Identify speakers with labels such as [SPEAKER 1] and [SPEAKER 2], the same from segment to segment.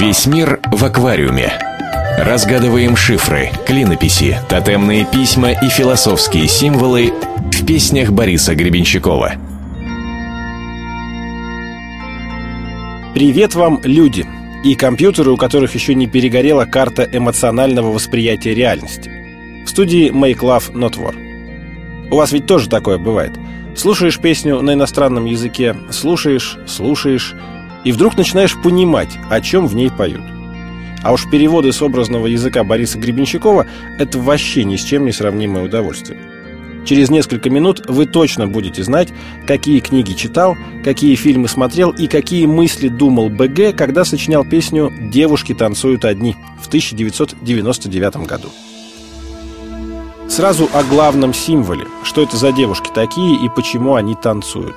[SPEAKER 1] Весь мир в аквариуме. Разгадываем шифры, клинописи, тотемные письма и философские символы в песнях Бориса Гребенщикова.
[SPEAKER 2] Привет вам, люди! И компьютеры, у которых еще не перегорела карта эмоционального восприятия реальности. В студии Make Love Not War. У вас ведь тоже такое бывает. Слушаешь песню на иностранном языке, слушаешь, слушаешь, и вдруг начинаешь понимать, о чем в ней поют. А уж переводы с образного языка Бориса Гребенщикова – это вообще ни с чем не сравнимое удовольствие. Через несколько минут вы точно будете знать, какие книги читал, какие фильмы смотрел и какие мысли думал БГ, когда сочинял песню «Девушки танцуют одни» в 1999 году. Сразу о главном символе. Что это за девушки такие и почему они танцуют.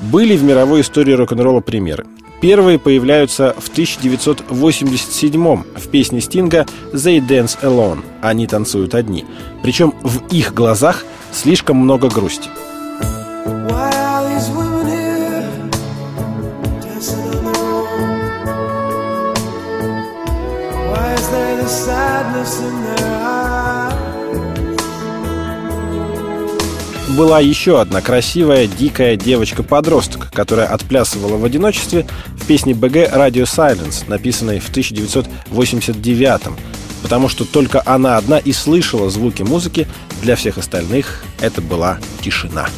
[SPEAKER 2] Были в мировой истории рок-н-ролла примеры. Первые появляются в 1987 в песне Стинга «They Dance Alone» «Они танцуют одни». Причем в их глазах слишком много грусти. Была еще одна красивая, дикая девочка-подросток, которая отплясывала в одиночестве в песне БГ «Radio Silence», написанной в 1989 потому что только она одна и слышала звуки музыки, для всех остальных это была тишина.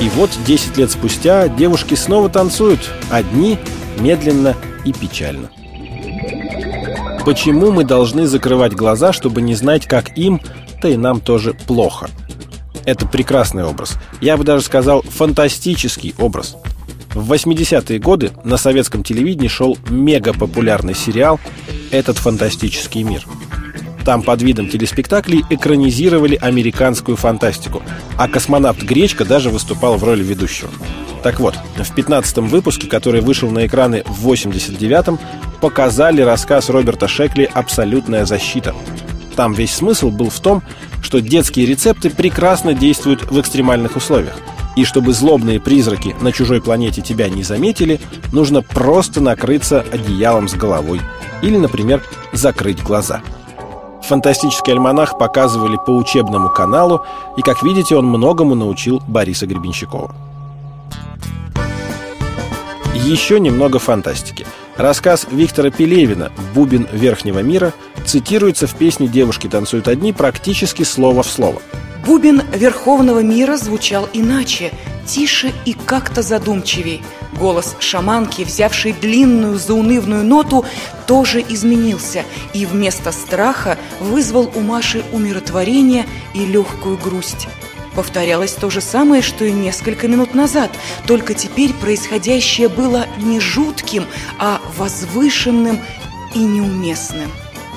[SPEAKER 2] И вот 10 лет спустя девушки снова танцуют, одни медленно и печально. Почему мы должны закрывать глаза, чтобы не знать, как им, да и нам тоже плохо? Это прекрасный образ. Я бы даже сказал, фантастический образ. В 80-е годы на советском телевидении шел мега популярный сериал «Этот фантастический мир». Там под видом телеспектаклей экранизировали американскую фантастику, а космонавт Гречка даже выступал в роли ведущего. Так вот, в 15-м выпуске, который вышел на экраны в 89-м, показали рассказ Роберта Шекли «Абсолютная защита». Там весь смысл был в том, что детские рецепты прекрасно действуют в экстремальных условиях. И чтобы злобные призраки на чужой планете тебя не заметили, нужно просто накрыться одеялом с головой. Или, например, закрыть глаза. Фантастический альманах показывали по учебному каналу, и, как видите, он многому научил Бориса Гребенщикова. Еще немного фантастики. Рассказ Виктора Пелевина «Бубен верхнего мира» цитируется в песне «Девушки танцуют одни» практически слово в слово.
[SPEAKER 3] Бубен верховного мира звучал иначе, тише и как-то задумчивей. Голос шаманки, взявшей длинную заунывную ноту, тоже изменился и вместо страха вызвал у Маши умиротворение и легкую грусть. Повторялось то же самое, что и несколько минут назад, только теперь происходящее было не жутким, а возвышенным и неуместным.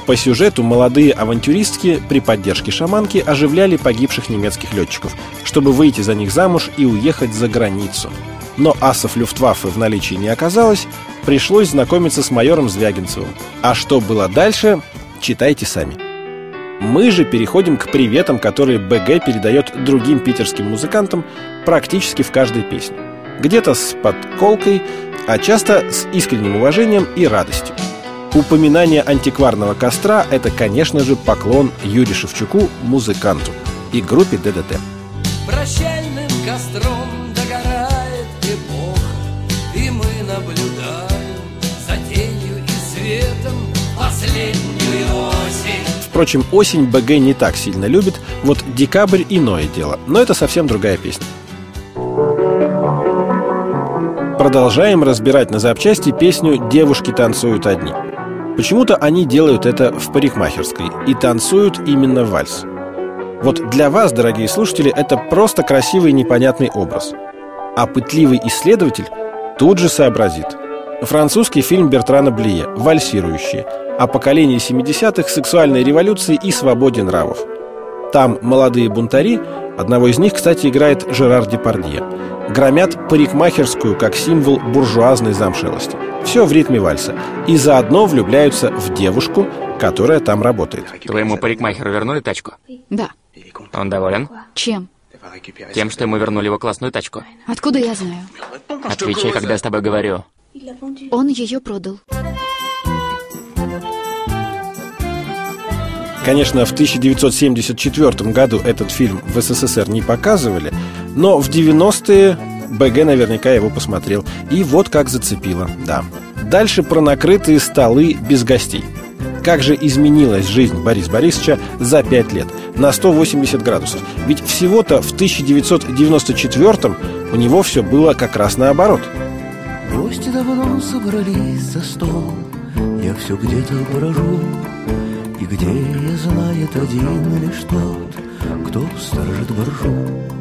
[SPEAKER 2] По сюжету молодые авантюристки при поддержке шаманки оживляли погибших немецких летчиков, чтобы выйти за них замуж и уехать за границу. Но асов Люфтваффе в наличии не оказалось, пришлось знакомиться с майором Звягинцевым. А что было дальше, читайте сами. Мы же переходим к приветам, которые БГ передает другим питерским музыкантам практически в каждой песне. Где-то с подколкой, а часто с искренним уважением и радостью. Упоминание антикварного костра – это, конечно же, поклон Юрию Шевчуку, музыканту, и группе ДДТ. Прощальным костром догорает эпоха, и мы наблюдаем за тенью и светом последнюю осень. Впрочем, осень БГ не так сильно любит, вот декабрь иное дело, но это совсем другая песня. Продолжаем разбирать на запчасти песню «Девушки танцуют одни». Почему-то они делают это в парикмахерской и танцуют именно вальс. Вот для вас, дорогие слушатели, это просто красивый непонятный образ. А пытливый исследователь тут же сообразит. Французский фильм Бертрана Блия «Вальсирующие» о поколении 70-х, сексуальной революции и свободе нравов. Там молодые бунтари, одного из них, кстати, играет Жерар Депардье, громят парикмахерскую как символ буржуазной замшелости. Все в ритме вальса. И заодно влюбляются в девушку, которая там работает.
[SPEAKER 4] Твоему парикмахеру вернули тачку?
[SPEAKER 5] Да.
[SPEAKER 4] Он доволен?
[SPEAKER 5] Чем?
[SPEAKER 4] Тем, что мы вернули его классную тачку.
[SPEAKER 5] Откуда я знаю?
[SPEAKER 4] Отвечай, когда с тобой говорю.
[SPEAKER 5] Он ее продал.
[SPEAKER 2] Конечно, в 1974 году этот фильм в СССР не показывали, но в 90-е БГ наверняка его посмотрел. И вот как зацепило, да. Дальше про накрытые столы без гостей. Как же изменилась жизнь Бориса Борисовича за пять лет? На 180 градусов. Ведь всего-то в 1994 у него все было как раз наоборот.
[SPEAKER 6] Гости давно собрались за стол Я все где-то брожу И где знает один лишь тот Кто сторожит боржу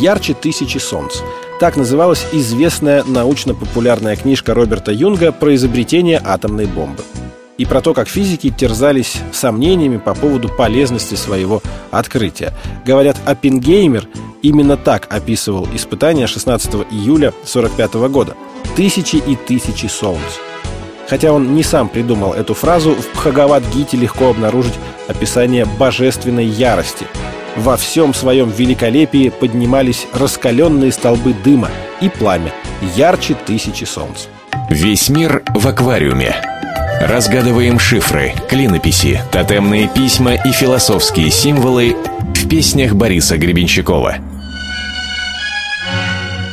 [SPEAKER 2] «Ярче тысячи солнц». Так называлась известная научно-популярная книжка Роберта Юнга про изобретение атомной бомбы. И про то, как физики терзались сомнениями по поводу полезности своего открытия. Говорят, Оппенгеймер именно так описывал испытания 16 июля 1945 года. Тысячи и тысячи солнц. Хотя он не сам придумал эту фразу, в Бхагават-гите легко обнаружить описание божественной ярости – во всем своем великолепии поднимались раскаленные столбы дыма и пламя, ярче тысячи солнц.
[SPEAKER 1] Весь мир в аквариуме. Разгадываем шифры, клинописи, тотемные письма и философские символы в песнях Бориса Гребенщикова.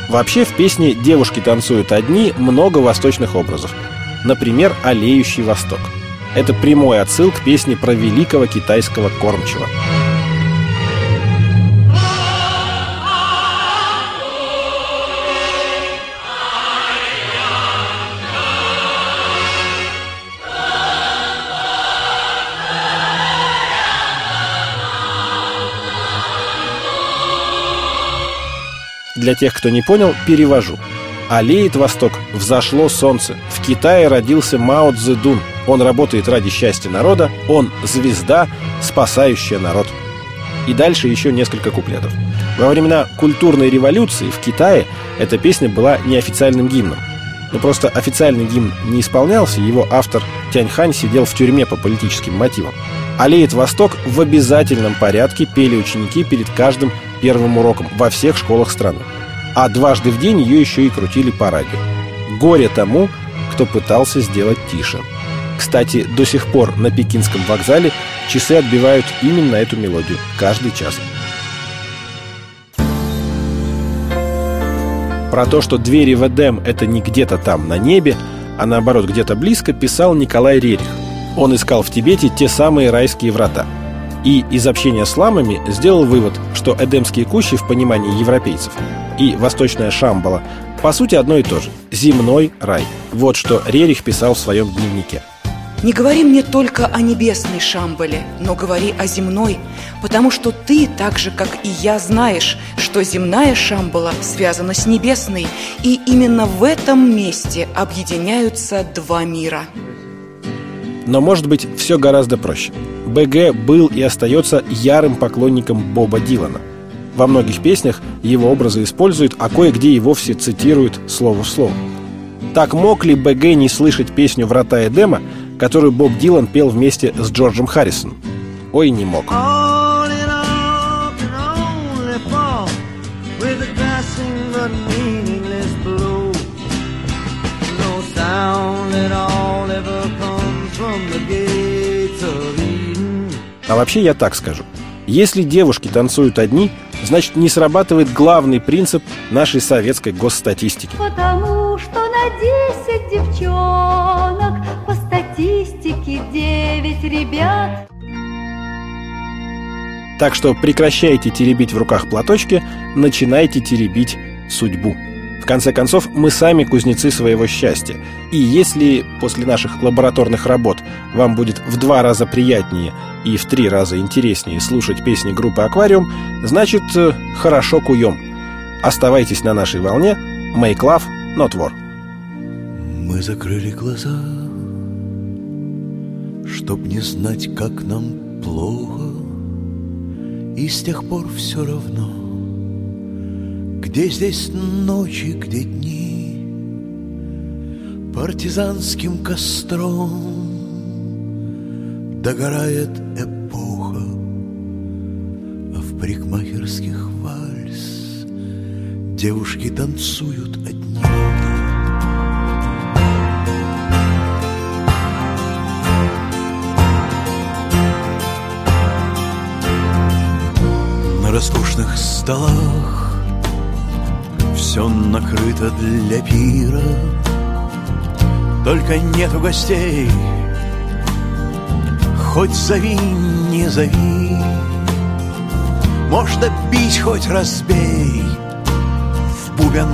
[SPEAKER 2] Вообще в песне «Девушки танцуют одни» много восточных образов. Например, «Олеющий Восток». Это прямой отсыл к песне про великого китайского кормчего – Для тех, кто не понял, перевожу. Аллеет Восток, взошло солнце. В Китае родился Мао Цзэдун. Он работает ради счастья народа. Он звезда, спасающая народ. И дальше еще несколько куплетов. Во времена культурной революции в Китае эта песня была неофициальным гимном. Но просто официальный гимн не исполнялся, его автор Тяньхань сидел в тюрьме по политическим мотивам. «Аллеет Восток» в обязательном порядке пели ученики перед каждым первым уроком во всех школах страны. А дважды в день ее еще и крутили по радио. Горе тому, кто пытался сделать тише. Кстати, до сих пор на Пекинском вокзале часы отбивают именно эту мелодию каждый час. Про то, что двери в Эдем — это не где-то там на небе, а наоборот где-то близко, писал Николай Рерих. Он искал в Тибете те самые райские врата. И из общения с ламами сделал вывод, что эдемские кущи в понимании европейцев и восточная Шамбала по сути одно и то же – земной рай. Вот что Рерих писал в своем дневнике.
[SPEAKER 3] Не говори мне только о небесной Шамбале, но говори о земной, потому что ты, так же, как и я, знаешь, что земная Шамбала связана с небесной, и именно в этом месте объединяются два мира.
[SPEAKER 2] Но может быть все гораздо проще. БГ был и остается ярым поклонником Боба Дилана. Во многих песнях его образы используют, а кое-где и вовсе цитируют слово в слово. Так мог ли БГ не слышать песню «Врата Эдема», которую Боб Дилан пел вместе с Джорджем Харрисоном. Ой, не мог. А вообще я так скажу. Если девушки танцуют одни, значит не срабатывает главный принцип нашей советской госстатистики.
[SPEAKER 7] Потому что на 10 девчонок статистике девять ребят.
[SPEAKER 2] Так что прекращайте теребить в руках платочки, начинайте теребить судьбу. Конце концов, мы сами кузнецы своего счастья. И если после наших лабораторных работ вам будет в два раза приятнее и в три раза интереснее слушать песни группы «Аквариум», значит, э, хорошо куем. Оставайтесь на нашей волне. Make love, not war.
[SPEAKER 6] Мы закрыли глаза Чтоб не знать, как нам плохо И с тех пор все равно Где здесь ночи, где дни Партизанским костром догорает эпоха, а в парикмахерских вальс девушки танцуют одни. На роскошных столах все накрыто для пира, только нету гостей — Хоть зови, не зови. Можно бить, хоть разбей В бубен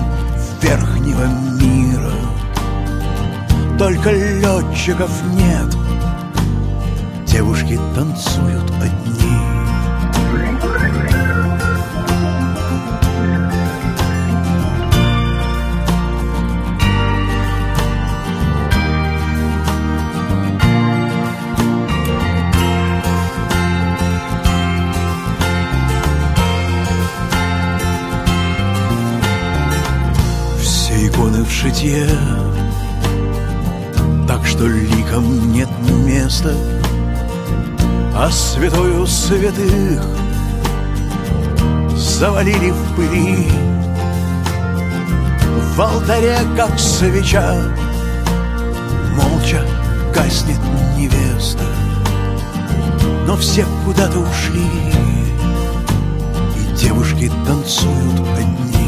[SPEAKER 6] верхнего мира. Только летчиков нет. Девушки танцуют одни шитье. Так что ликом нет места А святою святых Завалили в пыли. В алтаре, как свеча Молча гаснет невеста. Но все куда-то ушли И девушки танцуют одни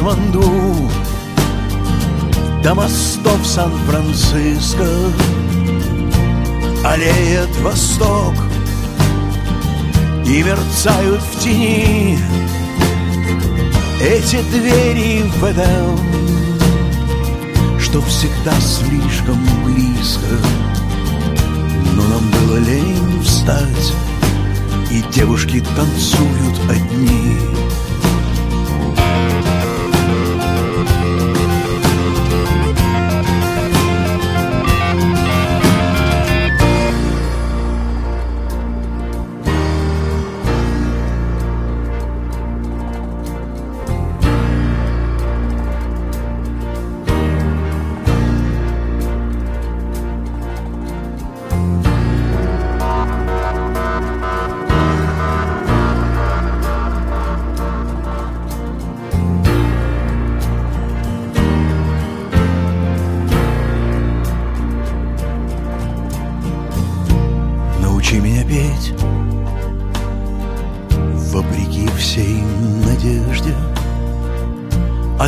[SPEAKER 6] Катманду До мостов Сан-Франциско Аллеет восток И мерцают в тени Эти двери в Эдем Что всегда слишком близко. Но нам было лень встать И девушки танцуют одни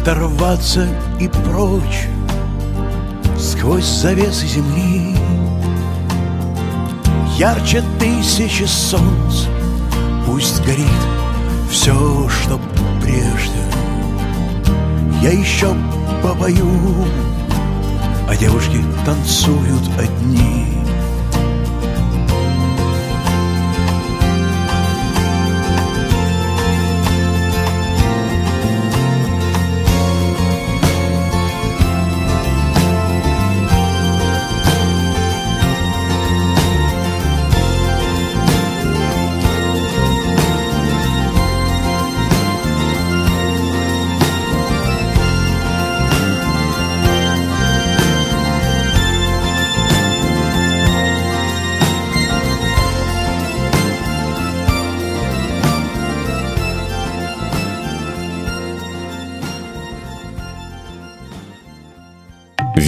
[SPEAKER 6] оторваться и прочь Сквозь завесы земли. Ярче тысячи солнц Пусть горит все, что прежде. Я еще попою А девушки танцуют одни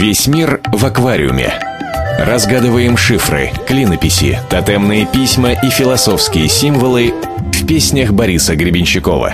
[SPEAKER 1] Весь мир в аквариуме. Разгадываем шифры, клинописи, тотемные письма и философские символы в песнях Бориса Гребенщикова.